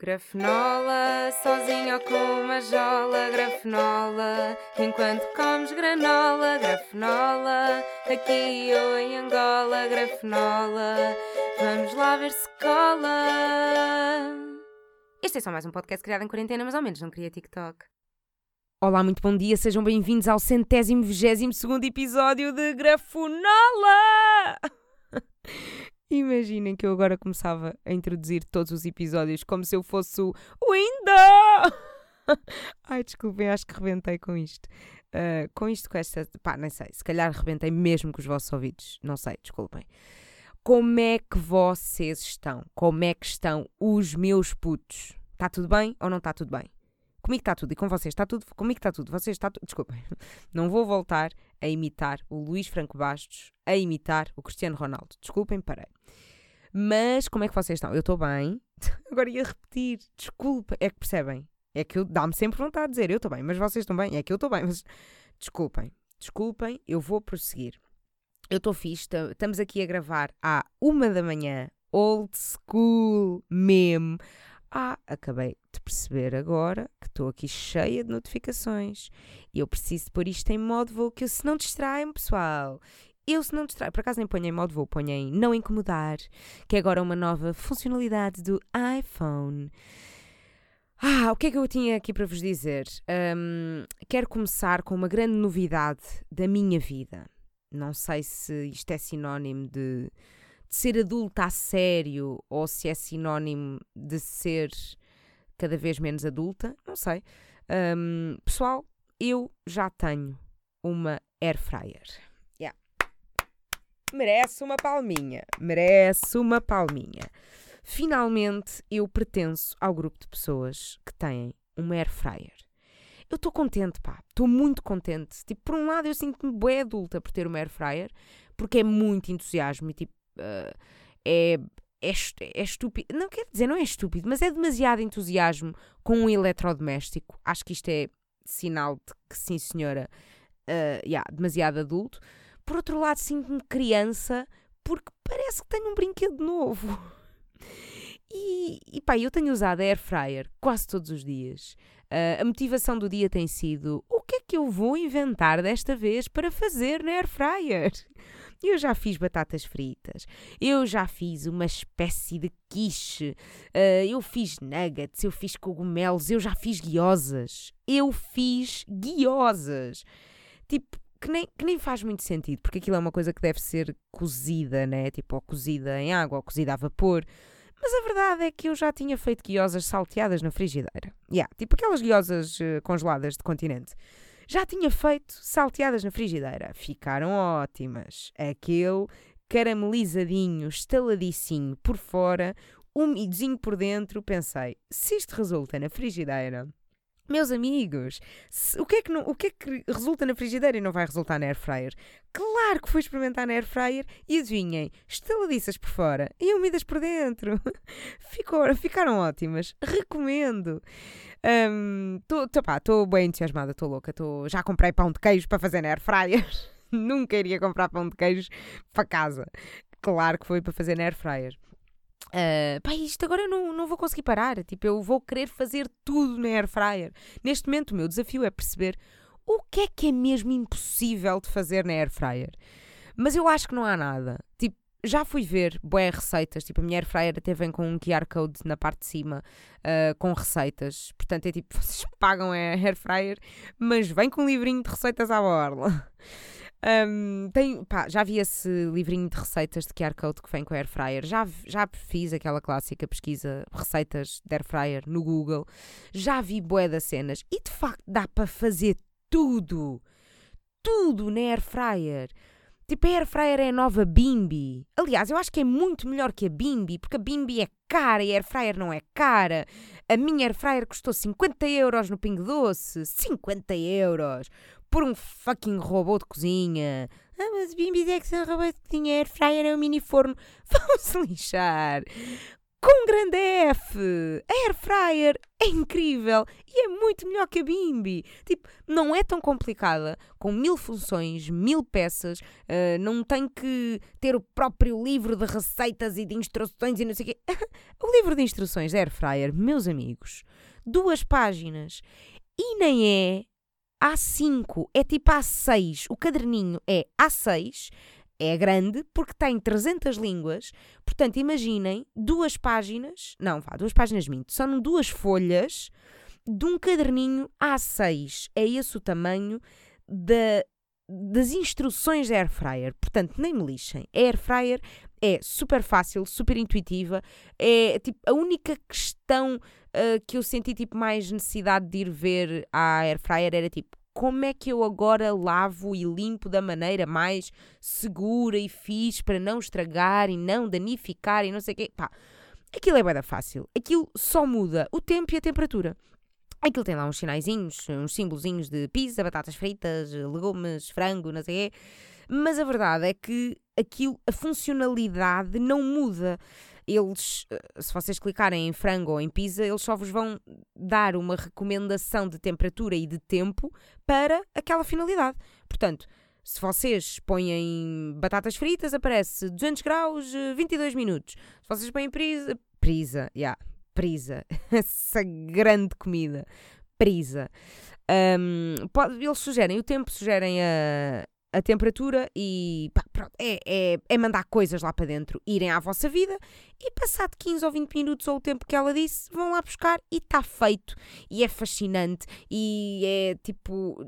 Grafenola, sozinho ou com uma jola, grafenola, enquanto comes granola, grafenola, aqui ou em Angola, grafenola, vamos lá ver se cola. Este é só mais um podcast criado em quarentena, mas ao menos não queria TikTok. Olá, muito bom dia, sejam bem-vindos ao centésimo vigésimo segundo episódio de Grafenola! Imaginem que eu agora começava a introduzir todos os episódios como se eu fosse o Winda! Ai, desculpem, acho que rebentei com isto. Uh, com isto, com esta. pá, nem sei. Se calhar rebentei mesmo com os vossos ouvidos. Não sei, desculpem. Como é que vocês estão? Como é que estão os meus putos? Está tudo bem ou não está tudo bem? Comigo está tudo e com vocês está tudo. Comigo está tudo. Vocês está tudo. Desculpem. Não vou voltar a imitar o Luís Franco Bastos, a imitar o Cristiano Ronaldo. Desculpem, parei. Mas como é que vocês estão? Eu estou bem. Agora ia repetir. Desculpa. É que percebem? É que dá-me sempre vontade de dizer eu estou bem, mas vocês estão bem. É que eu estou bem, mas desculpem. Desculpem, eu vou prosseguir. Eu estou fixe. Estamos aqui a gravar à uma da manhã. Old school mesmo. Ah, acabei de perceber agora que estou aqui cheia de notificações e eu preciso pôr isto em modo voo, que eu se não distraem, pessoal. Eu se não distraio, por acaso nem ponho em modo voo, ponho em não incomodar, que é agora uma nova funcionalidade do iPhone. Ah, o que é que eu tinha aqui para vos dizer? Um, quero começar com uma grande novidade da minha vida. Não sei se isto é sinónimo de, de ser adulta a sério ou se é sinónimo de ser cada vez menos adulta. Não sei. Um, pessoal, eu já tenho uma air fryer merece uma palminha. Merece uma palminha. Finalmente eu pertenço ao grupo de pessoas que têm uma air fryer. Eu estou contente, pá. Estou muito contente. Tipo, por um lado eu sinto-me bué adulta por ter uma air fryer, porque é muito entusiasmo e tipo, é, é, é estúpido. Não quer dizer, não é estúpido, mas é demasiado entusiasmo com um eletrodoméstico. Acho que isto é sinal de que sim, senhora, uh, yeah, demasiado adulto. Por outro lado, sinto-me criança porque parece que tenho um brinquedo novo. E, e pá, eu tenho usado a Air Fryer quase todos os dias. Uh, a motivação do dia tem sido: o que é que eu vou inventar desta vez para fazer na Air Fryer? Eu já fiz batatas fritas, eu já fiz uma espécie de quiche, uh, eu fiz nuggets, eu fiz cogumelos, eu já fiz guiosas. Eu fiz guiosas. Tipo, que nem, que nem faz muito sentido, porque aquilo é uma coisa que deve ser cozida, né? Tipo, ou cozida em água, ou cozida a vapor. Mas a verdade é que eu já tinha feito guiosas salteadas na frigideira. Yeah, tipo aquelas guiosas uh, congeladas de continente. Já tinha feito salteadas na frigideira. Ficaram ótimas. Aquele caramelizadinho, estaladíssimo por fora, umidinho por dentro. Pensei, se isto resulta na frigideira, meus amigos, o, que é que não, o que é que resulta na frigideira e não vai resultar na air fryer? Claro que fui experimentar na air fryer e adivinhem, estaladiças por fora e umidas por dentro. Ficou, ficaram ótimas. Recomendo. Estou um, bem entusiasmada, estou louca. Tô, já comprei pão de queijo para fazer na air fryer. Nunca iria comprar pão de queijo para casa. Claro que foi para fazer na air fryer. Uh, pá, isto agora eu não, não vou conseguir parar. Tipo, eu vou querer fazer tudo na air fryer. Neste momento, o meu desafio é perceber o que é que é mesmo impossível de fazer na air fryer. Mas eu acho que não há nada. Tipo, já fui ver boas receitas. Tipo, a minha air fryer até vem com um QR Code na parte de cima uh, com receitas. Portanto, é tipo, vocês pagam a air fryer, mas vem com um livrinho de receitas à borla. Um, pá, já vi esse livrinho de receitas de QR Code que vem com Air Fryer. Já, já fiz aquela clássica pesquisa receitas de Air Fryer no Google. Já vi bué das cenas. E de facto dá para fazer tudo. Tudo na Air Fryer. Tipo, a Air Fryer é a nova Bimbi. Aliás, eu acho que é muito melhor que a Bimbi, porque a Bimbi é cara e a Air Fryer não é cara. A minha Air Fryer custou 50 euros no Pingo Doce. 50 euros por um fucking robô de cozinha. Ah, mas Bimbis é que são robôs de cozinha, air fryer é um mini forno. Vão-se lixar. com grande F. A Air Fryer é incrível e é muito melhor que a Bimbi. Tipo, não é tão complicada, com mil funções, mil peças, uh, não tem que ter o próprio livro de receitas e de instruções e não sei o quê. o livro de instruções da Air Fryer, meus amigos, duas páginas e nem é A5, é tipo A6. O caderninho é A6 é grande porque tem 300 línguas. Portanto, imaginem duas páginas, não, vá, duas páginas minto, são duas folhas de um caderninho A6. É esse o tamanho da, das instruções da Air Fryer. Portanto, nem me lixem. A Air Fryer é super fácil, super intuitiva. É tipo a única questão uh, que eu senti tipo mais necessidade de ir ver à Air Fryer era tipo como é que eu agora lavo e limpo da maneira mais segura e fixe para não estragar e não danificar e não sei o quê. Pá, aquilo é bem fácil. Aquilo só muda o tempo e a temperatura. Aquilo tem lá uns sinaizinhos, uns símbolozinhos de pizza, batatas fritas, legumes, frango, não sei o quê. Mas a verdade é que aquilo, a funcionalidade não muda eles, eh, se vocês clicarem em frango ou em pizza, eles só vos vão dar uma recomendação de temperatura e de tempo para aquela finalidade. Portanto, se vocês põem batatas fritas, aparece 200 graus, 22 eh, minutos. Se vocês põem prisa, prisa, yeah, prisa, essa grande comida, prisa. Um, pode, eles sugerem o tempo, sugerem a, a temperatura e pá, pronto, é, é, é, mandar coisas lá para dentro, irem à vossa vida e passado 15 ou 20 minutos ou o tempo que ela disse, vão lá buscar e está feito. E é fascinante e é tipo.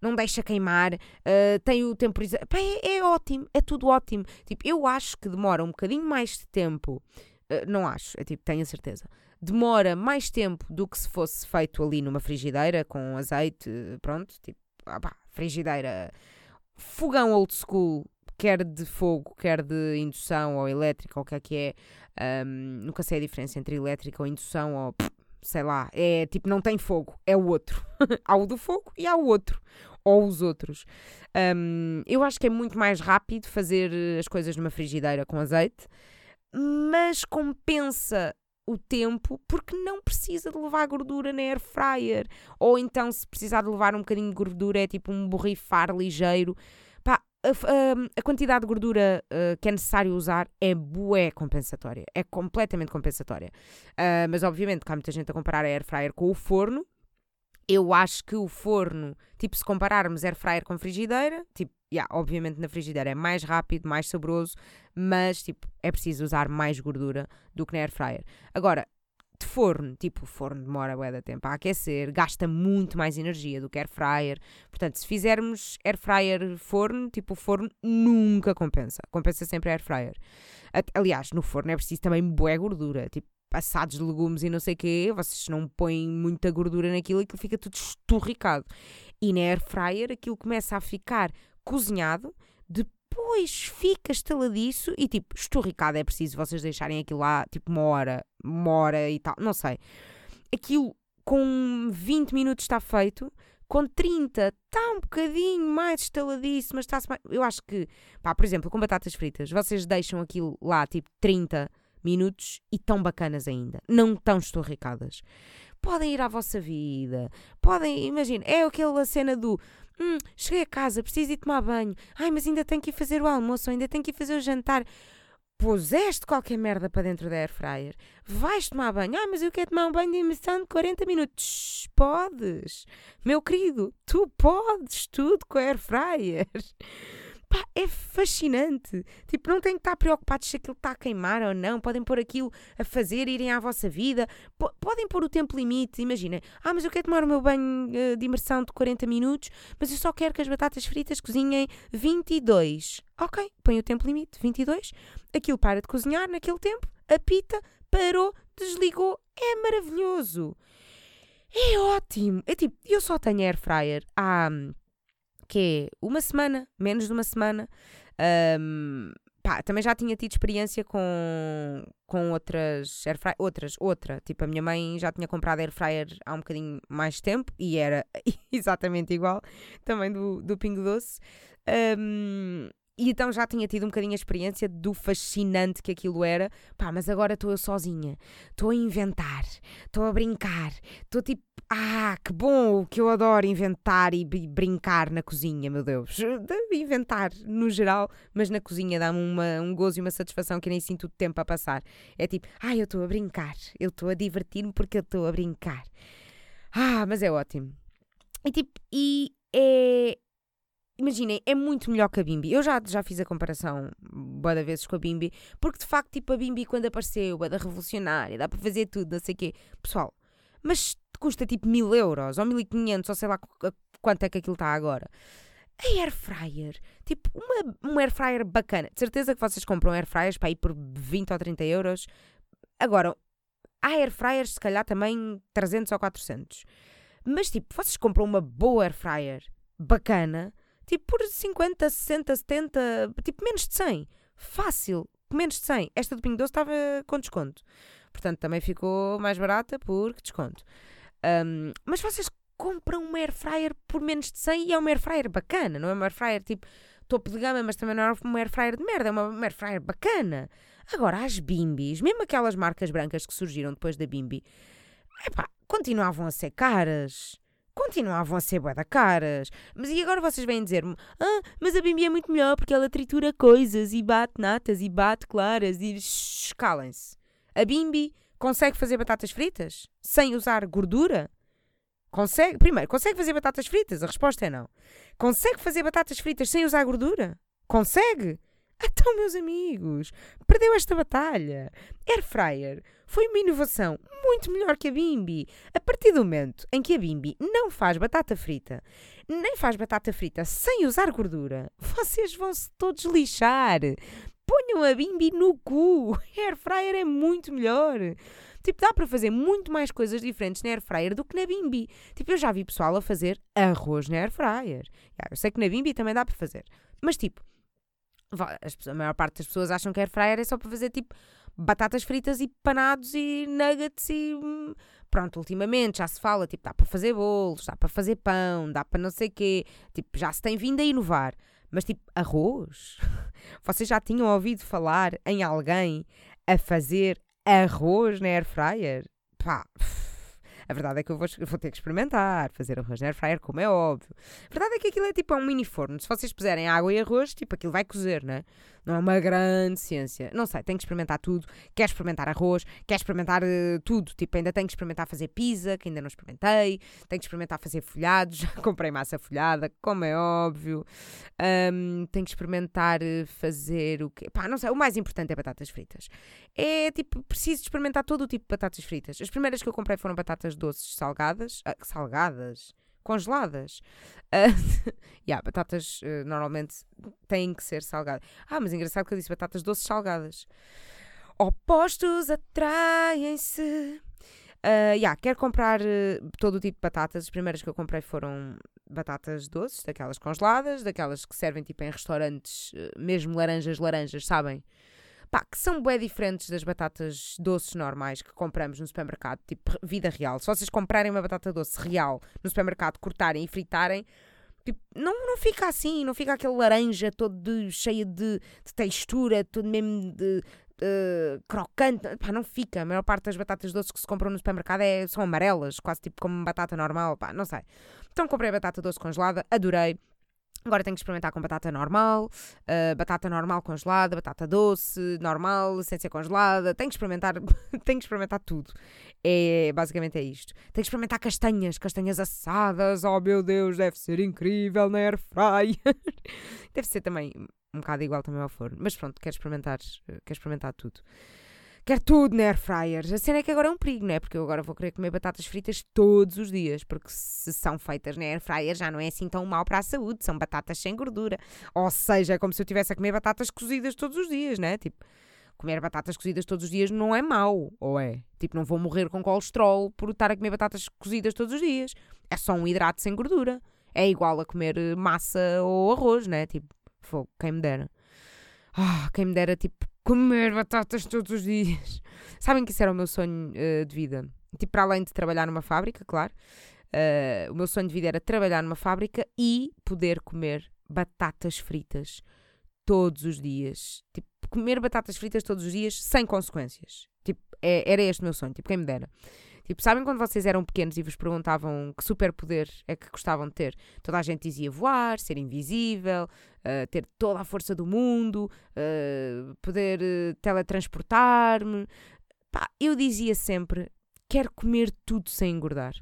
Não deixa queimar, uh, tem o temporizador. É, é, ótimo, é tudo ótimo. Tipo, eu acho que demora um bocadinho mais de tempo. Uh, não acho, é tipo, tenho a certeza demora mais tempo do que se fosse feito ali numa frigideira com azeite, pronto, tipo, ah frigideira fogão old school, quer de fogo, quer de indução ou elétrica, ou o que é que é. Um, nunca sei a diferença entre elétrica ou indução ou sei lá. É tipo, não tem fogo, é o outro. há o do fogo e há o outro. Ou os outros. Um, eu acho que é muito mais rápido fazer as coisas numa frigideira com azeite, mas compensa o tempo porque não precisa de levar gordura na air fryer. Ou então, se precisar de levar um bocadinho de gordura, é tipo um borrifar ligeiro. Pá, a, a, a quantidade de gordura uh, que é necessário usar é bué compensatória. É completamente compensatória. Uh, mas obviamente que há muita gente a comparar a air fryer com o forno. Eu acho que o forno, tipo, se compararmos air fryer com frigideira, tipo, yeah, obviamente na frigideira é mais rápido, mais saboroso, mas tipo, é preciso usar mais gordura do que na air fryer. Agora, de forno, tipo, o forno demora bué de tempo a aquecer, gasta muito mais energia do que air fryer. Portanto, se fizermos air fryer forno, tipo, o forno nunca compensa. Compensa sempre air fryer. Aliás, no forno é preciso também bué gordura, tipo, passados de legumes e não sei o quê, vocês não põem muita gordura naquilo e aquilo fica tudo esturricado. E na air fryer aquilo começa a ficar cozinhado, depois fica estaladiço e tipo, esturricado é preciso vocês deixarem aquilo lá tipo uma hora, uma hora e tal, não sei. Aquilo com 20 minutos está feito, com 30 está um bocadinho mais estaladiço, mas está-se mais... Eu acho que, pá, por exemplo, com batatas fritas, vocês deixam aquilo lá tipo 30 minutos e tão bacanas ainda. Não tão estorricadas. Podem ir à vossa vida. Podem, imagina, é aquela cena do hum, cheguei a casa, preciso ir tomar banho. Ai, mas ainda tenho que ir fazer o almoço, ainda tenho que ir fazer o jantar. Puseste qualquer merda para dentro da air fryer, vais tomar banho. Ah, mas eu quero tomar um banho de imersão de 40 minutos. Podes, meu querido, tu podes tudo com a air fryer. Pá, é fascinante. Tipo, não têm que estar preocupados se aquilo está a queimar ou não. Podem pôr aquilo a fazer, irem à vossa vida. P podem pôr o tempo limite. Imaginem. Ah, mas eu quero tomar o meu banho uh, de imersão de 40 minutos, mas eu só quero que as batatas fritas cozinhem 22. Ok, põe o tempo limite, 22. Aquilo para de cozinhar naquele tempo, apita, parou, desligou. É maravilhoso. É ótimo. É tipo, eu só tenho air fryer há que é uma semana, menos de uma semana. Um, pá, também já tinha tido experiência com, com outras air fryer, outras, outra, tipo a minha mãe já tinha comprado air fryer há um bocadinho mais tempo e era exatamente igual, também do, do Pingo Doce. Um, e então já tinha tido um bocadinho a experiência do fascinante que aquilo era. Pá, mas agora estou eu sozinha. Estou a inventar. Estou a brincar. Estou tipo, ah, que bom, que eu adoro inventar e brincar na cozinha, meu Deus. De inventar no geral, mas na cozinha dá-me um gozo e uma satisfação que nem sinto o tempo a passar. É tipo, ah, eu estou a brincar. Eu estou a divertir-me porque eu estou a brincar. Ah, mas é ótimo. E tipo, e é, imaginem, é muito melhor que a Bimbi. Eu já, já fiz a comparação boa vezes com a Bimbi, porque de facto, tipo, a Bimbi quando apareceu, a da revolucionária, dá para fazer tudo, não sei o quê. Pessoal, mas custa tipo mil euros, ou mil e quinhentos, ou sei lá quanto é que aquilo está agora. A air fryer, tipo, uma, uma air fryer bacana. De certeza que vocês compram air fryers para ir por 20 ou 30 euros. Agora, há air fryers se calhar também 300 ou 400. Mas tipo, vocês compram uma boa air fryer bacana, Tipo, por 50, 60, 70, tipo, menos de 100. Fácil, menos de 100. Esta do Pingo Doce estava com desconto. Portanto, também ficou mais barata porque desconto. Um, mas vocês compram uma air fryer por menos de 100 e é uma air fryer bacana, não é uma air fryer tipo topo de gama, mas também não é uma air fryer de merda, é uma air fryer bacana. Agora, as bimbis, mesmo aquelas marcas brancas que surgiram depois da bimbi, epá, continuavam a ser caras continuavam a ser bué da caras. Mas e agora vocês vêm dizer-me, ah, mas a Bimbi é muito melhor porque ela tritura coisas e bate natas e bate claras e escalem-se. A Bimbi consegue fazer batatas fritas sem usar gordura? Consegue? Primeiro, consegue fazer batatas fritas? A resposta é não. Consegue fazer batatas fritas sem usar gordura? Consegue? Então, meus amigos, perdeu esta batalha. Air fryer foi uma inovação muito melhor que a Bimbi. A partir do momento em que a Bimbi não faz batata frita, nem faz batata frita sem usar gordura, vocês vão se todos lixar. Ponham a Bimbi no cu. Air fryer é muito melhor. Tipo, dá para fazer muito mais coisas diferentes na air fryer do que na Bimbi. Tipo, eu já vi pessoal a fazer arroz na air fryer. Eu sei que na Bimbi também dá para fazer. Mas tipo, a maior parte das pessoas acham que air fryer é só para fazer tipo batatas fritas e panados e nuggets e hum, pronto, ultimamente já se fala, tipo, dá para fazer bolos, dá para fazer pão, dá para não sei quê, tipo, já se tem vindo a inovar. Mas tipo, arroz? Vocês já tinham ouvido falar em alguém a fazer arroz na air fryer? Pá, a verdade é que eu vou, vou ter que experimentar, fazer arroz na fryer, como é óbvio. A verdade é que aquilo é tipo um mini forno. Se vocês puserem água e arroz, tipo, aquilo vai cozer, né? Não é uma grande ciência. Não sei, tenho que experimentar tudo. Quer experimentar arroz, quer experimentar uh, tudo. Tipo, ainda tenho que experimentar fazer pizza, que ainda não experimentei. Tenho que experimentar fazer folhados. Já comprei massa folhada, como é óbvio. Um, tenho que experimentar eh, fazer o quê? Pá, não sei. O mais importante é batatas fritas. É tipo, preciso experimentar todo o tipo de batatas fritas. As primeiras que eu comprei foram batatas doces salgadas. Uh, salgadas? congeladas. Uh, yeah, batatas uh, normalmente têm que ser salgadas. Ah, mas engraçado que eu disse batatas doces salgadas. Opostos atraem-se. Uh, yeah, quero comprar uh, todo o tipo de batatas. As primeiras que eu comprei foram batatas doces, daquelas congeladas, daquelas que servem tipo em restaurantes, mesmo laranjas, laranjas, sabem? Pá, que são bem diferentes das batatas doces normais que compramos no supermercado, tipo vida real. Se vocês comprarem uma batata doce real no supermercado, cortarem e fritarem, tipo, não, não fica assim, não fica aquele laranja todo de, cheio de, de textura, todo mesmo de, Uh, crocante, pá, não fica. A maior parte das batatas doces que se compram no supermercado é, são amarelas, quase tipo como batata normal, pá, não sei. Então comprei batata doce congelada, adorei. Agora tenho que experimentar com batata normal, uh, batata normal congelada, batata doce, normal, sem ser congelada. Tenho que experimentar, tenho que experimentar tudo. É, basicamente é isto. Tenho que experimentar castanhas, castanhas assadas. Oh meu Deus, deve ser incrível na air fryer. deve ser também um bocado igual também ao forno. Mas pronto, quero experimentar, quero experimentar tudo. Quero tudo na air fryer. A cena é que agora é um perigo, não é? Porque eu agora vou querer comer batatas fritas todos os dias. Porque se são feitas na air fryer já não é assim tão mal para a saúde. São batatas sem gordura. Ou seja, é como se eu tivesse a comer batatas cozidas todos os dias, não é? Tipo, comer batatas cozidas todos os dias não é mau, ou é? Tipo, não vou morrer com colesterol por estar a comer batatas cozidas todos os dias. É só um hidrato sem gordura. É igual a comer eh, massa ou arroz, né? Tipo, fogo, quem me dera. Ah, quem me dera, tipo, comer batatas todos os dias. Sabem que isso era o meu sonho uh, de vida? Tipo, para além de trabalhar numa fábrica, claro. Uh, o meu sonho de vida era trabalhar numa fábrica e poder comer batatas fritas todos os dias. Tipo, comer batatas fritas todos os dias sem consequências. Tipo, é, era este o meu sonho. Tipo, quem me dera. Tipo, sabem quando vocês eram pequenos e vos perguntavam que superpoder é que gostavam de ter? Toda a gente dizia voar, ser invisível, uh, ter toda a força do mundo, uh, poder uh, teletransportar-me. eu dizia sempre: quero comer tudo sem engordar.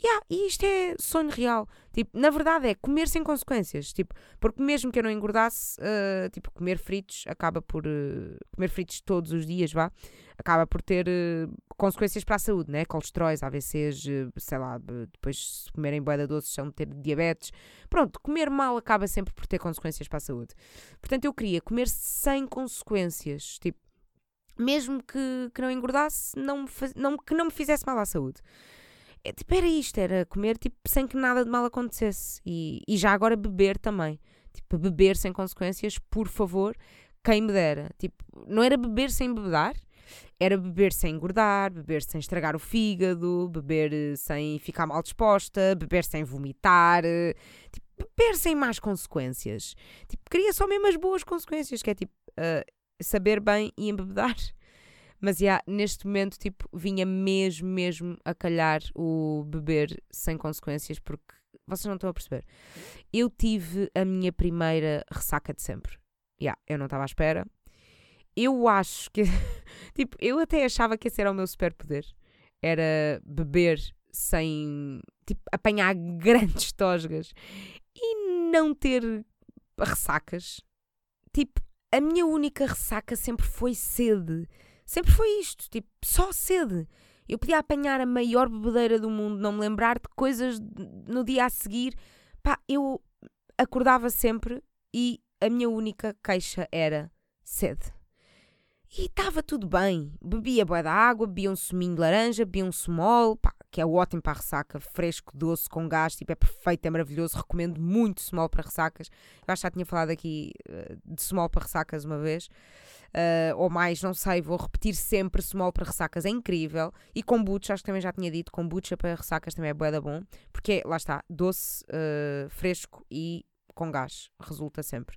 Yeah, e isto é sonho real. Tipo, na verdade é comer sem consequências. Tipo, porque mesmo que eu não engordasse, uh, tipo, comer fritos acaba por. Uh, comer fritos todos os dias, vá, acaba por ter uh, consequências para a saúde, né? Colesteróis, AVCs, sei lá, depois se comerem boeda doces são ter diabetes. Pronto, comer mal acaba sempre por ter consequências para a saúde. Portanto, eu queria comer sem consequências. Tipo, mesmo que, que não engordasse, não, não, que não me fizesse mal à saúde. É, tipo, era isto, era comer tipo, sem que nada de mal acontecesse. E, e já agora beber também. Tipo, beber sem consequências, por favor, quem me dera. Tipo, não era beber sem bebedar, era beber sem engordar, beber sem estragar o fígado, beber eh, sem ficar mal disposta, beber sem vomitar, eh, tipo, beber sem más consequências. Tipo, queria só mesmo as boas consequências, que é tipo, uh, saber bem e embebedar. Mas yeah, neste momento, tipo, vinha mesmo, mesmo a calhar o beber sem consequências, porque vocês não estão a perceber. Eu tive a minha primeira ressaca de sempre. Yeah, eu não estava à espera. Eu acho que. tipo, eu até achava que esse era o meu superpoder. Era beber sem. Tipo, apanhar grandes tosgas e não ter ressacas. Tipo, a minha única ressaca sempre foi sede. Sempre foi isto, tipo, só sede. Eu podia apanhar a maior bebedeira do mundo, não me lembrar de coisas no dia a seguir. Pá, eu acordava sempre e a minha única queixa era sede. E estava tudo bem. Bebia boa da água, bebia um suminho de laranja, bebia um small, pá, que é ótimo para a ressaca, fresco, doce, com gás, tipo, é perfeito, é maravilhoso. Recomendo muito small para ressacas. Eu acho que já tinha falado aqui uh, de small para ressacas uma vez uh, ou mais, não sei, vou repetir sempre small para ressacas, é incrível. E kombucha, acho que também já tinha dito, kombucha para ressacas também é bué da bom, porque lá está, doce, uh, fresco e com gás, resulta sempre.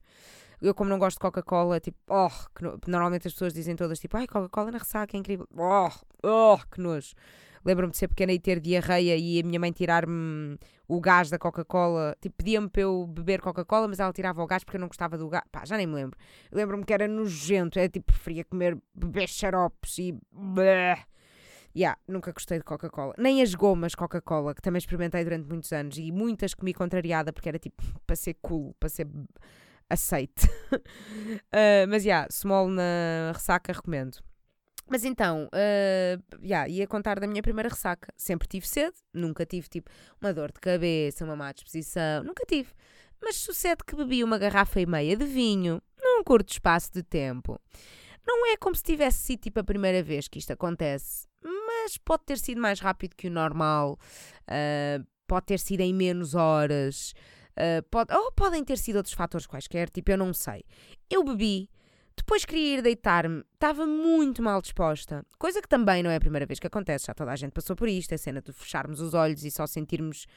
Eu, como não gosto de Coca-Cola, tipo, oh, no... normalmente as pessoas dizem todas, tipo, ai, Coca-Cola na ressaca é incrível, oh, oh, que nojo. Lembro-me de ser pequena e ter diarreia e a minha mãe tirar-me o gás da Coca-Cola. Tipo, pedia-me para eu beber Coca-Cola, mas ela tirava o gás porque eu não gostava do gás. Pá, já nem me lembro. Lembro-me que era nojento. É tipo, preferia comer, beber xaropes e. Yeah, nunca gostei de Coca-Cola. Nem as gomas Coca-Cola, que também experimentei durante muitos anos e muitas comi contrariada porque era tipo para ser cool, para ser aceite. uh, mas já, yeah, small na ressaca recomendo. Mas então, uh, yeah, ia contar da minha primeira ressaca. Sempre tive sede, nunca tive tipo uma dor de cabeça, uma má disposição, nunca tive. Mas sucede que bebi uma garrafa e meia de vinho num curto espaço de tempo. Não é como se tivesse sido tipo a primeira vez que isto acontece, mas pode ter sido mais rápido que o normal, uh, pode ter sido em menos horas, uh, pode, ou podem ter sido outros fatores quaisquer, tipo eu não sei. Eu bebi depois queria ir deitar-me, estava muito mal disposta. Coisa que também não é a primeira vez que acontece, já toda a gente passou por isto, a cena de fecharmos os olhos e só sentirmos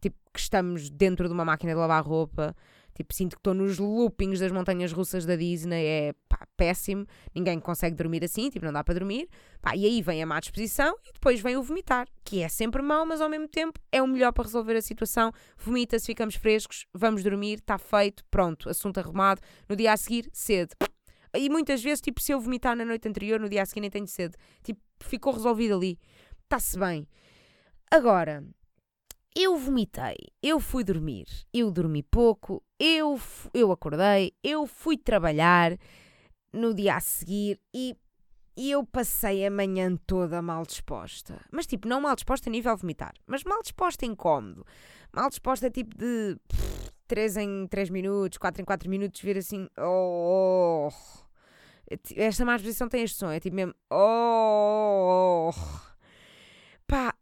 tipo, que estamos dentro de uma máquina de lavar roupa. Tipo, sinto que estou nos loopings das montanhas russas da Disney, é pá, péssimo, ninguém consegue dormir assim, tipo, não dá para dormir. Pá, e aí vem a má disposição e depois vem o vomitar, que é sempre mau, mas ao mesmo tempo é o melhor para resolver a situação. Vomita-se, ficamos frescos, vamos dormir, está feito, pronto, assunto arrumado. No dia a seguir, cedo, e muitas vezes, tipo, se eu vomitar na noite anterior, no dia a seguir nem tenho sede. Tipo, ficou resolvido ali. Está-se bem. Agora, eu vomitei, eu fui dormir, eu dormi pouco, eu, eu acordei, eu fui trabalhar no dia a seguir e, e eu passei a manhã toda mal disposta. Mas tipo, não mal disposta a nível vomitar, mas mal disposta incómodo. Mal disposta tipo de 3 em 3 minutos, 4 em 4 minutos, vir assim, oh, oh esta má exposição tem este som, é tipo mesmo. Oh!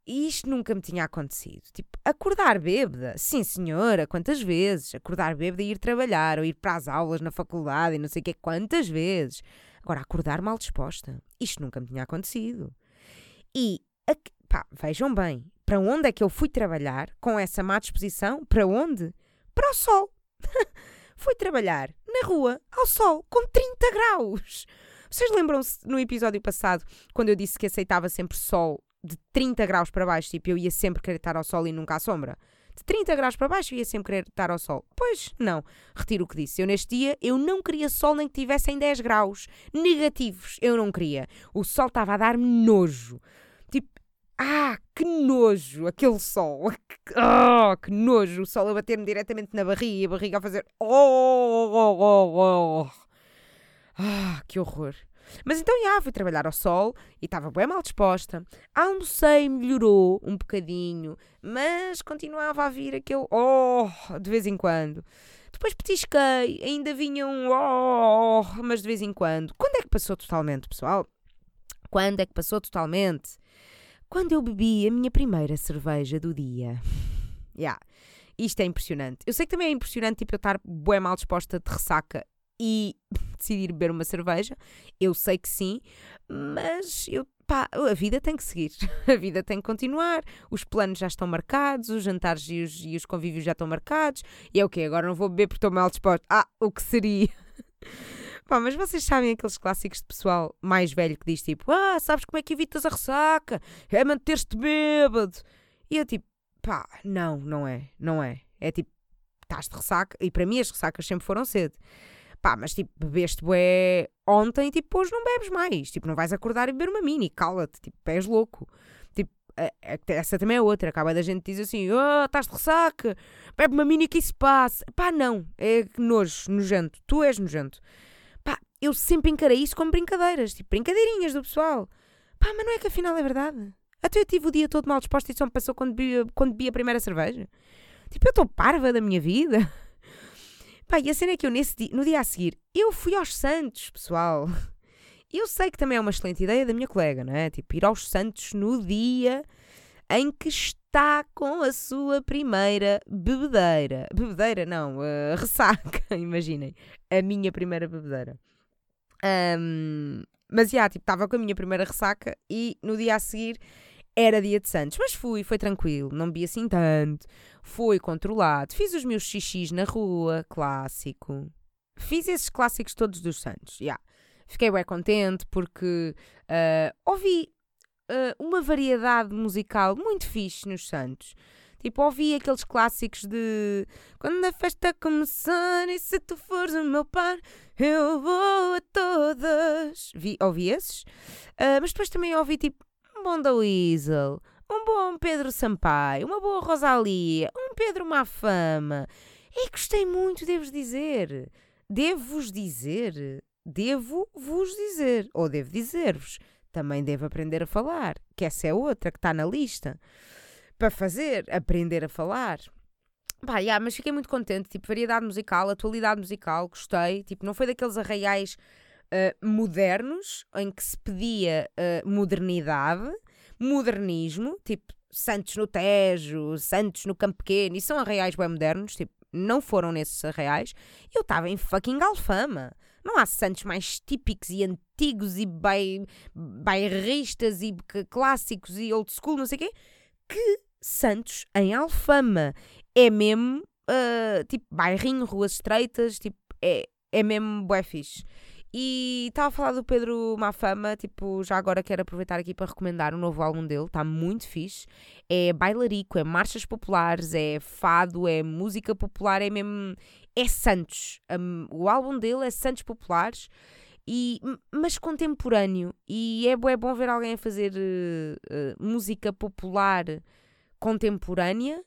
Pá, isto nunca me tinha acontecido. Tipo, acordar bêbada, sim senhora, quantas vezes? Acordar bêbada e ir trabalhar, ou ir para as aulas na faculdade e não sei o que, quantas vezes? Agora, acordar mal disposta, isto nunca me tinha acontecido. E, pá, vejam bem, para onde é que eu fui trabalhar com essa má disposição? Para onde? Para o sol. fui trabalhar na rua, ao sol, com 30 graus. Vocês lembram-se no episódio passado, quando eu disse que aceitava sempre sol de 30 graus para baixo, tipo, eu ia sempre querer estar ao sol e nunca à sombra? De 30 graus para baixo eu ia sempre querer estar ao sol. Pois, não. Retiro o que disse. Eu neste dia, eu não queria sol nem que tivessem 10 graus negativos. Eu não queria. O sol estava a dar-me nojo. Tipo, ah, que nojo, aquele sol. Ah, que nojo, o sol a bater-me diretamente na barriga e a barriga a fazer. Oh, oh, oh, oh. Ah, que horror. Mas então, já, fui trabalhar ao sol e estava bem mal disposta. Almocei, melhorou um bocadinho, mas continuava a vir aquele oh de vez em quando. Depois petisquei, ainda vinha um oh, mas de vez em quando. Quando é que passou totalmente, pessoal? Quando é que passou totalmente? Quando eu bebi a minha primeira cerveja do dia. Yeah. Isto é impressionante. Eu sei que também é impressionante tipo, eu estar bem mal disposta de ressaca e decidir beber uma cerveja. Eu sei que sim, mas eu, pá, a vida tem que seguir. A vida tem que continuar. Os planos já estão marcados, os jantares e os, e os convívios já estão marcados. E é o quê? Agora não vou beber porque estou mal disposta. Ah, o que seria? Pá, mas vocês sabem aqueles clássicos de pessoal mais velho que diz tipo: Ah, sabes como é que evitas a ressaca? É manter-te bêbado. E eu tipo: Pá, não, não é, não é. É tipo, estás de ressaca. E para mim as ressacas sempre foram cedo. Pá, mas tipo, bebeste bué ontem, tipo, hoje não bebes mais. Tipo, não vais acordar e beber uma mini, cala-te, tipo, és louco. Tipo, essa também é outra. Acaba da gente diz assim: oh, estás de ressaca, bebe uma mini que isso passa. Pá, não, é nojo, nojento. Tu és nojento eu sempre encarei isso como brincadeiras, tipo, brincadeirinhas do pessoal. Pá, mas não é que afinal é verdade. Até eu tive o dia todo mal disposto e só me passou quando bebi, quando bebi a primeira cerveja. Tipo, eu estou parva da minha vida. Pá, e a cena é que eu nesse dia, no dia a seguir, eu fui aos Santos, pessoal. Eu sei que também é uma excelente ideia da minha colega, não é? Tipo, ir aos Santos no dia em que está com a sua primeira bebedeira. Bebedeira, não, uh, ressaca, imaginem. A minha primeira bebedeira. Um, mas já, tipo, estava com a minha primeira ressaca e no dia a seguir era dia de Santos. Mas fui, foi tranquilo, não bebi assim tanto. Foi controlado. Fiz os meus xixis na rua, clássico. Fiz esses clássicos todos dos Santos, já. Yeah. Fiquei bem contente porque uh, ouvi uh, uma variedade musical muito fixe nos Santos. Tipo, ouvi aqueles clássicos de quando a festa começar e se tu fores o meu par, eu vou a todas. Vi, ouvi esses, uh, mas depois também ouvi tipo um bom da Weasel, um bom Pedro Sampaio, uma boa Rosalia, um Pedro Mafama. E gostei muito, devo dizer. Devo-vos dizer. Devo-vos dizer. Ou devo dizer-vos. Também devo aprender a falar. Que essa é outra que está na lista para fazer, aprender a falar. Pá, yeah, mas fiquei muito contente, tipo, variedade musical, atualidade musical, gostei, tipo, não foi daqueles arraiais uh, modernos, em que se pedia uh, modernidade, modernismo, tipo, Santos no Tejo, Santos no Campo Pequeno, e são arraiais bem modernos, tipo, não foram nesses arraiais, eu estava em fucking Alfama. Não há Santos mais típicos e antigos e bairristas e clássicos e old school, não sei o quê, que Santos em Alfama. É mesmo, uh, tipo, bairrinho, ruas estreitas, tipo, é, é mesmo bué fixe. E estava a falar do Pedro Mafama, tipo, já agora quero aproveitar aqui para recomendar um novo álbum dele, está muito fixe. É bailarico, é marchas populares, é fado, é música popular, é mesmo. É Santos. Um, o álbum dele é Santos Populares, e, mas contemporâneo. E é, é bom ver alguém a fazer uh, uh, música popular contemporânea.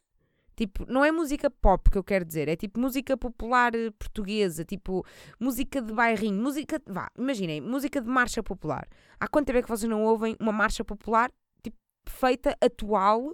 Tipo, não é música pop que eu quero dizer, é tipo música popular eh, portuguesa, tipo música de bairrinho, música. Vá, imaginem, música de marcha popular. Há quanto tempo é que vocês não ouvem uma marcha popular tipo, feita atual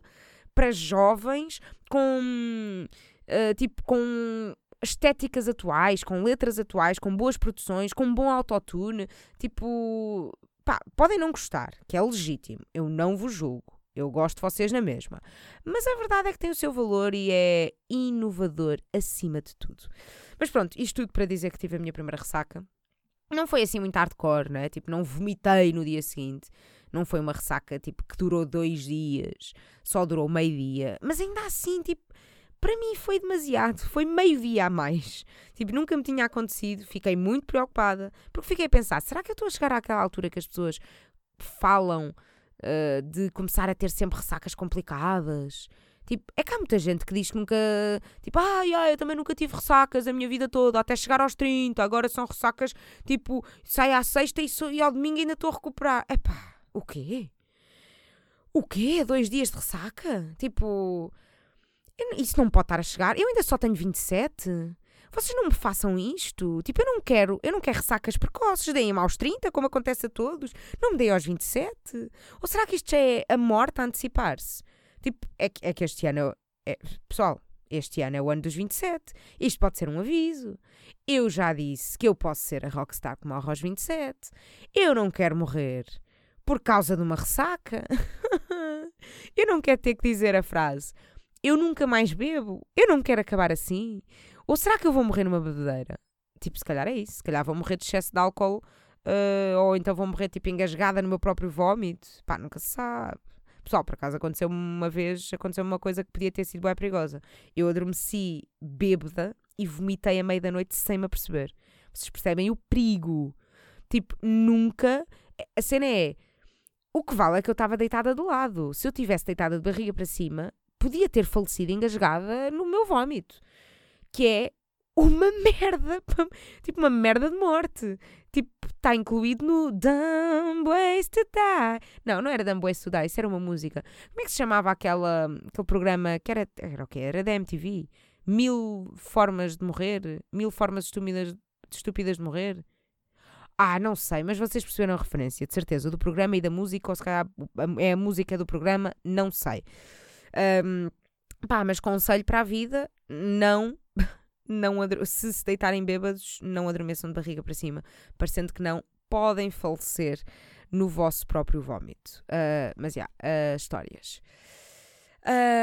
para jovens com. Uh, tipo, com estéticas atuais, com letras atuais, com boas produções, com bom autotune. Tipo, pá, podem não gostar, que é legítimo, eu não vos julgo. Eu gosto de vocês na mesma. Mas a verdade é que tem o seu valor e é inovador acima de tudo. Mas pronto, isto tudo para dizer que tive a minha primeira ressaca. Não foi assim muito hardcore, né? Tipo, não vomitei no dia seguinte. Não foi uma ressaca tipo que durou dois dias, só durou meio dia. Mas ainda assim, tipo, para mim foi demasiado, foi meio dia a mais. Tipo, nunca me tinha acontecido, fiquei muito preocupada, porque fiquei a pensar, será que eu estou a chegar àquela altura que as pessoas falam uh, de começar a ter sempre ressacas complicadas? Tipo, é que há muita gente que diz que nunca. Tipo, ai, ai, eu também nunca tive ressacas a minha vida toda, até chegar aos 30. Agora são ressacas, tipo, sai à sexta e, sou, e ao domingo ainda estou a recuperar. Epá, o quê? O quê? Dois dias de ressaca? Tipo, isso não pode estar a chegar. Eu ainda só tenho 27. Vocês não me façam isto. Tipo, eu não quero, eu não quero ressacas precoces. Deem-me aos 30, como acontece a todos. Não me deem aos 27. Ou será que isto já é a morte a antecipar-se? Tipo, é que, é que este ano. É, pessoal, este ano é o ano dos 27. Isto pode ser um aviso. Eu já disse que eu posso ser a rockstar que morre aos 27. Eu não quero morrer por causa de uma ressaca. eu não quero ter que dizer a frase: Eu nunca mais bebo. Eu não quero acabar assim. Ou será que eu vou morrer numa bebedeira? Tipo, se calhar é isso. Se calhar vou morrer de excesso de álcool. Uh, ou então vou morrer tipo engasgada no meu próprio vómito. Pá, nunca se sabe. Pessoal, por acaso aconteceu uma vez, aconteceu uma coisa que podia ter sido bem perigosa. Eu adormeci bêbada e vomitei à meia da noite sem me aperceber. Vocês percebem o perigo? Tipo, nunca. A cena é. O que vale é que eu estava deitada do lado. Se eu tivesse deitada de barriga para cima, podia ter falecido engasgada no meu vómito. Que é uma merda. Tipo, uma merda de morte. Tipo, está incluído no Dumb Ways to Die. Não, não era Dumb Ways to Die, isso era uma música. Como é que se chamava aquela, aquele programa que era, era o quê? Era da MTV? Mil formas de morrer? Mil formas estúpidas, estúpidas de morrer? Ah, não sei, mas vocês perceberam a referência, de certeza, do programa e da música, ou se calhar é a música do programa, não sei. Um, pá, mas conselho para a vida, não não se se deitarem bêbados, não adormeçam de barriga para cima, parecendo que não, podem falecer no vosso próprio vómito. Uh, mas já, yeah, uh, histórias.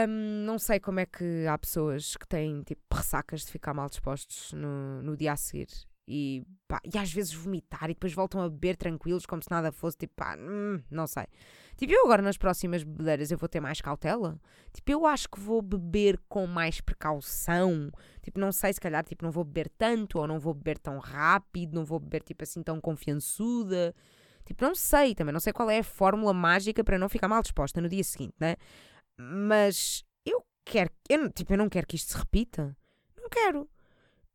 Um, não sei como é que há pessoas que têm tipo ressacas de ficar mal dispostos no, no dia a seguir e, pá, e às vezes vomitar e depois voltam a beber tranquilos como se nada fosse, tipo, pá, hum, não sei. Tipo, eu agora nas próximas bebedeiras eu vou ter mais cautela. Tipo, eu acho que vou beber com mais precaução. Tipo, não sei, se calhar, tipo, não vou beber tanto ou não vou beber tão rápido, não vou beber, tipo, assim, tão confiançuda. Tipo, não sei também, não sei qual é a fórmula mágica para não ficar mal disposta no dia seguinte, né? Mas eu quero, eu, tipo, eu não quero que isto se repita. Não quero.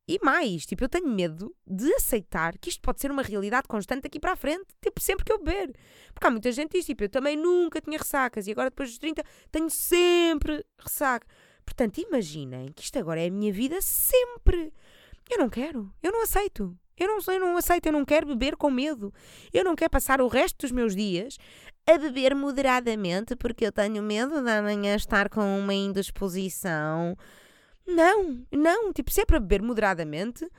E mais, tipo, eu tenho medo de aceitar que isto pode ser uma realidade constante daqui para a frente, tipo, sempre que eu beber. Porque há muita gente que diz, tipo, eu também nunca tinha ressacas e agora depois dos 30 tenho sempre ressaca. Portanto, imaginem que isto agora é a minha vida sempre. Eu não quero, eu não aceito. Eu não, eu não aceito, eu não quero beber com medo. Eu não quero passar o resto dos meus dias a beber moderadamente porque eu tenho medo de amanhã estar com uma indisposição não, não. Tipo, se é para beber moderadamente,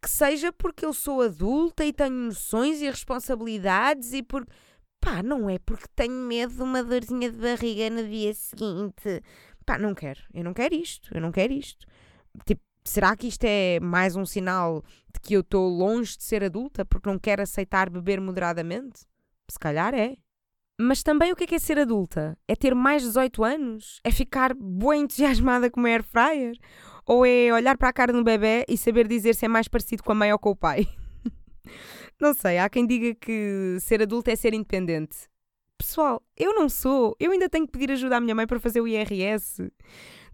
que seja porque eu sou adulta e tenho noções e responsabilidades e por. Pá, não é porque tenho medo de uma dorzinha de barriga no dia seguinte. Pá, não quero. Eu não quero isto. Eu não quero isto. Tipo, será que isto é mais um sinal de que eu estou longe de ser adulta porque não quero aceitar beber moderadamente? Se calhar é. Mas também o que é, que é ser adulta? É ter mais de 18 anos? É ficar boa entusiasmada com uma air fryer? Ou é olhar para a cara do bebê e saber dizer se é mais parecido com a mãe ou com o pai? não sei, há quem diga que ser adulta é ser independente. Pessoal, eu não sou. Eu ainda tenho que pedir ajuda à minha mãe para fazer o IRS.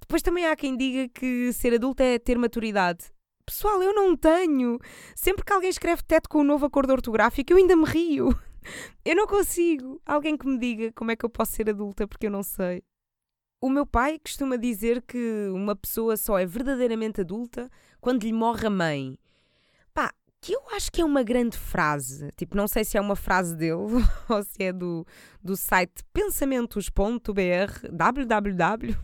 Depois também há quem diga que ser adulta é ter maturidade. Pessoal, eu não tenho. Sempre que alguém escreve teto com o um novo acordo ortográfico, eu ainda me rio. Eu não consigo. Alguém que me diga como é que eu posso ser adulta porque eu não sei. O meu pai costuma dizer que uma pessoa só é verdadeiramente adulta quando lhe morre a mãe. Pá, que eu acho que é uma grande frase. Tipo, não sei se é uma frase dele ou se é do, do site pensamentos.br www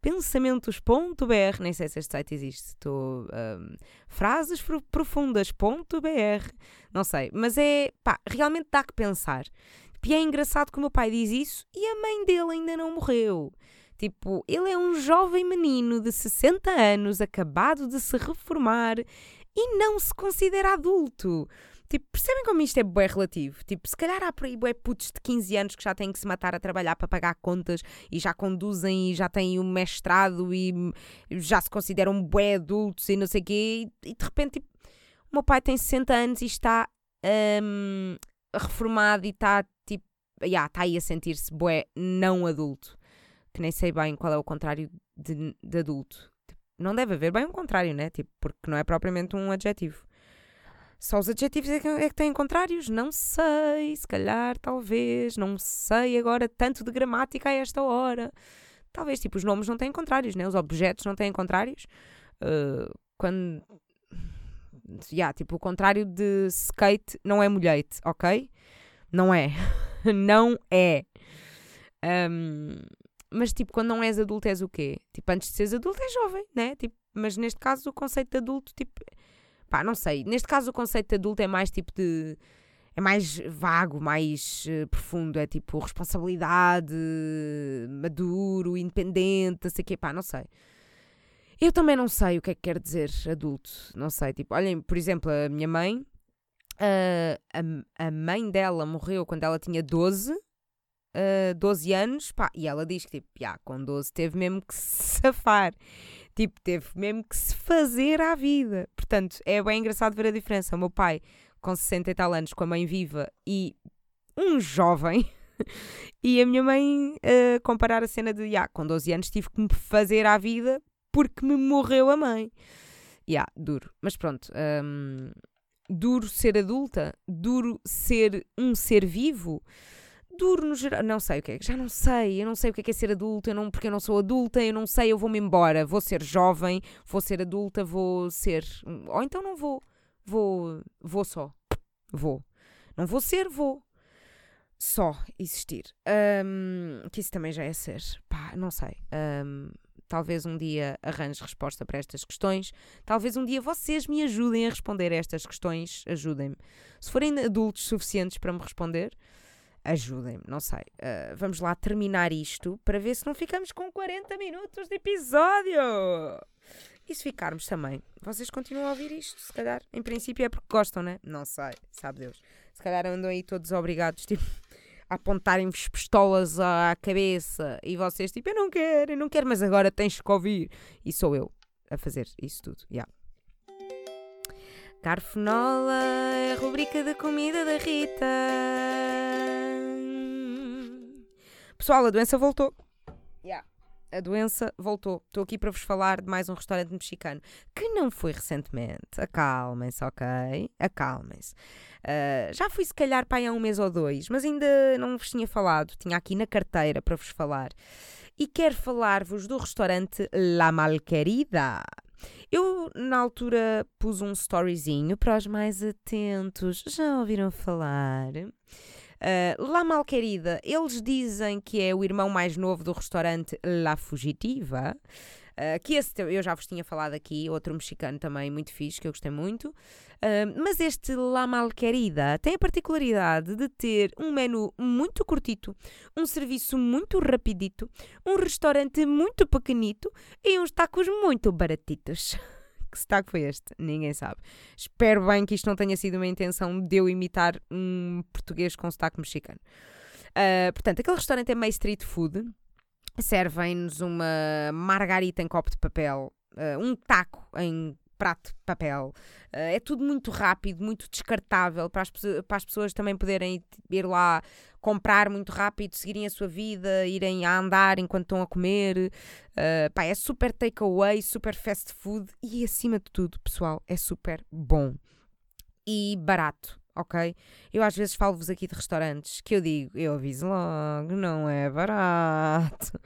pensamentos.br, nem sei se este site existe, estou. Um, frasesprofundas.br, não sei, mas é. pá, realmente dá que pensar. E é engraçado que o meu pai diz isso e a mãe dele ainda não morreu. Tipo, ele é um jovem menino de 60 anos, acabado de se reformar e não se considera adulto. Tipo, percebem como isto é bué relativo? Tipo, se calhar há por aí bué putos de 15 anos que já têm que se matar a trabalhar para pagar contas e já conduzem e já têm um mestrado e já se consideram bué adultos e não sei o quê e, de repente, tipo, o meu pai tem 60 anos e está um, reformado e está, tipo, yeah, está aí a sentir-se bué não adulto. Que nem sei bem qual é o contrário de, de adulto. Tipo, não deve haver bem um contrário, né? Tipo, porque não é propriamente um adjetivo. Só os adjetivos é que, é que têm contrários? Não sei, se calhar, talvez, não sei agora tanto de gramática a esta hora. Talvez, tipo, os nomes não têm contrários, né? Os objetos não têm contrários. Uh, quando. Yeah, tipo, o contrário de skate não é mulhete, ok? Não é. não é. Um, mas, tipo, quando não és adulto, és o quê? Tipo, antes de seres adulto, és jovem, né? Tipo, mas neste caso, o conceito de adulto, tipo, Pá, não sei. Neste caso, o conceito de adulto é mais tipo de. É mais vago, mais uh, profundo. É tipo responsabilidade, maduro, independente, sei o quê. Pá, não sei. Eu também não sei o que é que quer dizer adulto. Não sei. Tipo, olhem, por exemplo, a minha mãe. Uh, a, a mãe dela morreu quando ela tinha 12. Uh, 12 anos, pá, e ela diz que tipo, yeah, com 12 teve mesmo que se safar. Tipo, teve mesmo que se fazer à vida. Portanto, é bem engraçado ver a diferença. O meu pai, com 60 e tal anos, com a mãe viva e um jovem. e a minha mãe uh, comparar a cena de, yeah, com 12 anos tive que me fazer à vida porque me morreu a mãe. Yeah, duro. Mas pronto. Um, duro ser adulta, duro ser um ser vivo duro no geral. Não sei o que é, já não sei. Eu não sei o que é, que é ser adulta, eu não, porque eu não sou adulta, eu não sei, eu vou-me embora. Vou ser jovem, vou ser adulta, vou ser. Ou então não vou. Vou. Vou só. Vou. Não vou ser, vou. Só existir. Um, que isso também já é ser. Pá, não sei. Um, talvez um dia arranje resposta para estas questões. Talvez um dia vocês me ajudem a responder a estas questões. Ajudem-me. Se forem adultos suficientes para me responder, ajudem-me, não sei. Uh, vamos lá terminar isto para ver se não ficamos com 40 minutos de episódio. E se ficarmos também, vocês continuam a ouvir isto, se calhar. Em princípio é porque gostam, né? Não sei, sabe Deus. Se calhar andam aí todos obrigados, tipo, a apontarem-vos pistolas à cabeça e vocês, tipo, eu não quero, eu não quero, mas agora tens que ouvir. E sou eu a fazer isso tudo, já. Yeah. É rubrica da comida da Rita. Pessoal, a doença voltou. Yeah. A doença voltou. Estou aqui para vos falar de mais um restaurante mexicano que não foi recentemente. Acalmem-se, ok? Acalmem-se. Uh, já fui se calhar para aí há um mês ou dois, mas ainda não vos tinha falado. Tinha aqui na carteira para vos falar. E quero falar-vos do restaurante La Malquerida. Eu, na altura, pus um storyzinho para os mais atentos. Já ouviram falar? Uh, La Malquerida, eles dizem que é o irmão mais novo do restaurante La Fugitiva. Uh, que esse eu já vos tinha falado aqui, outro mexicano também muito fixe, que eu gostei muito. Uh, mas este La Malquerida tem a particularidade de ter um menu muito curtito, um serviço muito rapidito, um restaurante muito pequenito e uns tacos muito baratitos. Que sotaque foi este? Ninguém sabe. Espero bem que isto não tenha sido uma intenção de eu imitar um português com sotaque mexicano. Uh, portanto, aquele restaurante é meio street food. Servem-nos uma margarita em copo de papel, uh, um taco em prato papel. Uh, é tudo muito rápido, muito descartável para as, para as pessoas também poderem ir lá comprar muito rápido, seguirem a sua vida, irem a andar enquanto estão a comer. Uh, pá, é super takeaway, super fast food e acima de tudo, pessoal, é super bom e barato. Ok? Eu às vezes falo-vos aqui de restaurantes que eu digo, eu aviso logo, não é barato.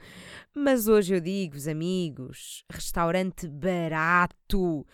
Mas hoje eu digo-vos, amigos, restaurante barato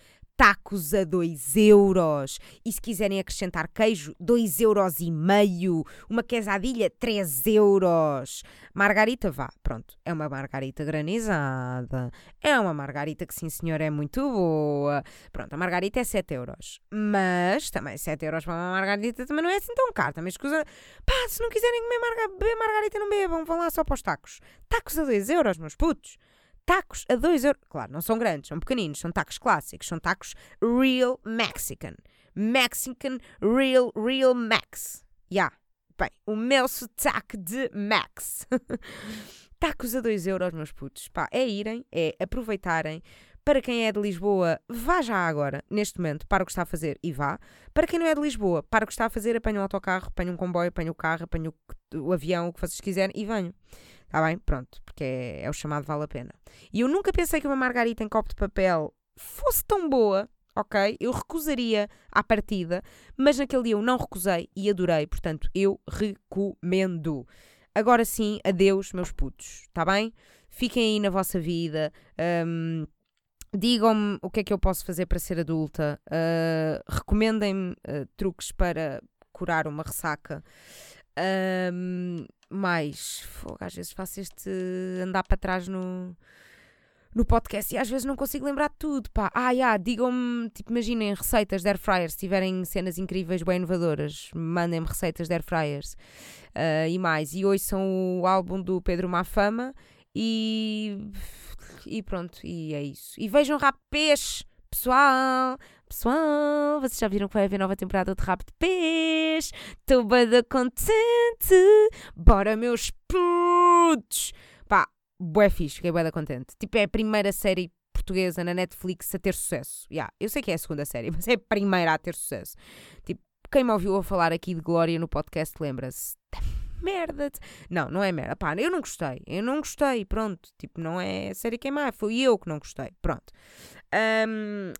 tacos a 2 euros. E se quiserem acrescentar queijo, 2 euros e meio. Uma quesadilha, 3 euros. Margarita, vá, pronto. É uma margarita granizada. É uma margarita que, sim senhor, é muito boa. Pronto, a margarita é 7 euros. Mas, também 7 euros para uma margarita também não é assim tão caro. Também escusa... Pá, se não quiserem comer beber margarita, não bebam. Vão lá só para os tacos. Tacos a 2 euros, meus putos tacos a 2 euros. Claro, não são grandes, são pequeninos, são tacos clássicos, são tacos real Mexican. Mexican Real Real Max. Yeah. Bem, o meu sotaque de Max. Tacos a 2 euros, meus putos. Pá, é irem, é aproveitarem. Para quem é de Lisboa, vá já agora, neste momento, para o que está a fazer e vá. Para quem não é de Lisboa, para o que está a fazer, apanhe um autocarro, apanhe um comboio, apanhe o carro, apanhe o, o avião, o que vocês quiserem e venham. Está bem? Pronto, porque é, é, o chamado vale a pena. E eu nunca pensei que uma margarita em copo de papel fosse tão boa, ok? Eu recusaria à partida, mas naquele dia eu não recusei e adorei, portanto, eu recomendo. Agora sim, adeus, meus putos, está bem? Fiquem aí na vossa vida. Um, Digam-me o que é que eu posso fazer para ser adulta. Uh, Recomendem-me uh, truques para curar uma ressaca. Uh, mais, fogo, às vezes faço este andar para trás no, no podcast e às vezes não consigo lembrar de tudo. Pá. Ah, yeah, digam-me, tipo, imaginem receitas de air fryers. Se tiverem cenas incríveis, bem inovadoras, mandem-me receitas de air fryers uh, e mais. E hoje são o álbum do Pedro Mafama e e pronto, e é isso. E vejam Rap Peixe, pessoal, pessoal, vocês já viram que vai haver nova temporada de Rap de Peixe? Estou bem contente, bora meus putos! Pá, bué fixe, fiquei bué contente. Tipo, é a primeira série portuguesa na Netflix a ter sucesso. Yeah, eu sei que é a segunda série, mas é a primeira a ter sucesso. Tipo, quem me ouviu a falar aqui de Glória no podcast lembra-se merda. Não, não é merda. Pá, eu não gostei. Eu não gostei. Pronto. Tipo, não é série queimar. Foi eu que não gostei. Pronto. Um,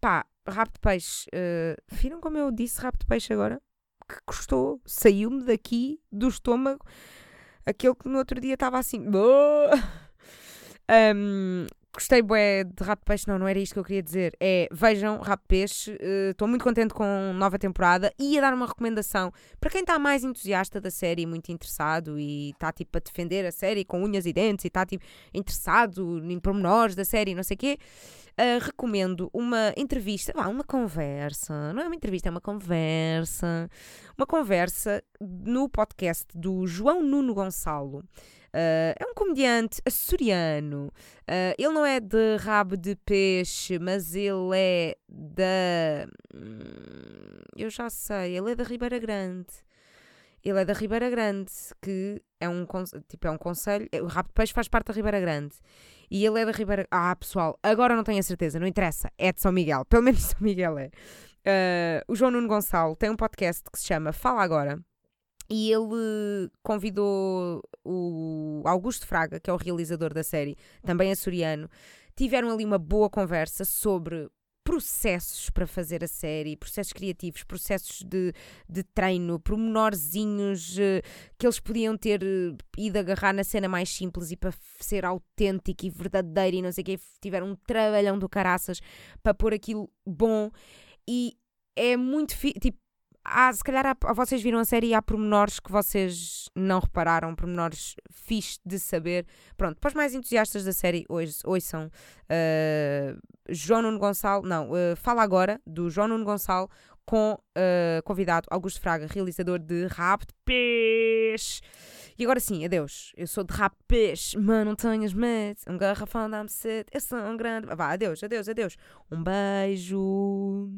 pá, rabo de peixe. Uh, viram como eu disse rabo de peixe agora? Que gostou. Saiu-me daqui do estômago. Aquele que no outro dia estava assim. um, Gostei bué de Rato Peixe, não, não era isto que eu queria dizer. É, vejam Rato Peixe, estou uh, muito contente com nova temporada e a dar uma recomendação para quem está mais entusiasta da série, muito interessado e está tipo a defender a série com unhas e dentes e está tipo interessado em pormenores da série, não sei o quê. Uh, recomendo uma entrevista, uma conversa, não é uma entrevista, é uma conversa, uma conversa no podcast do João Nuno Gonçalo. Uh, é um comediante açoriano. Uh, ele não é de rabo de peixe, mas ele é da. Hum, eu já sei, ele é da Ribeira Grande. Ele é da Ribeira Grande, que é um, tipo, é um conselho. O rabo de peixe faz parte da Ribeira Grande. E ele é da Ribeira. Ah, pessoal, agora não tenho a certeza, não interessa. É de São Miguel. Pelo menos São Miguel é. Uh, o João Nuno Gonçalo tem um podcast que se chama Fala Agora e ele convidou o Augusto Fraga, que é o realizador da série, também açoriano. Tiveram ali uma boa conversa sobre processos para fazer a série, processos criativos, processos de, de treino, pormenorzinhos uh, que eles podiam ter uh, ido agarrar na cena mais simples e para ser autêntico e verdadeiro e não sei o tiveram um trabalhão do caraças para pôr aquilo bom e é muito tipo há, se calhar há, vocês viram a série e há pormenores que vocês não repararam, pormenores fixe de saber. Pronto, para os mais entusiastas da série, hoje, hoje são uh, João Nuno Gonçalo, não, uh, Fala Agora, do João Nuno Gonçalo, com uh, convidado Augusto Fraga, realizador de Rap de Peixe. E agora sim, adeus. Eu sou de Rap de Peixe, mano, não tenhas medo. Um garrafão dá-me sede, eu sou um grande. Vá, adeus, adeus, adeus. Um beijo.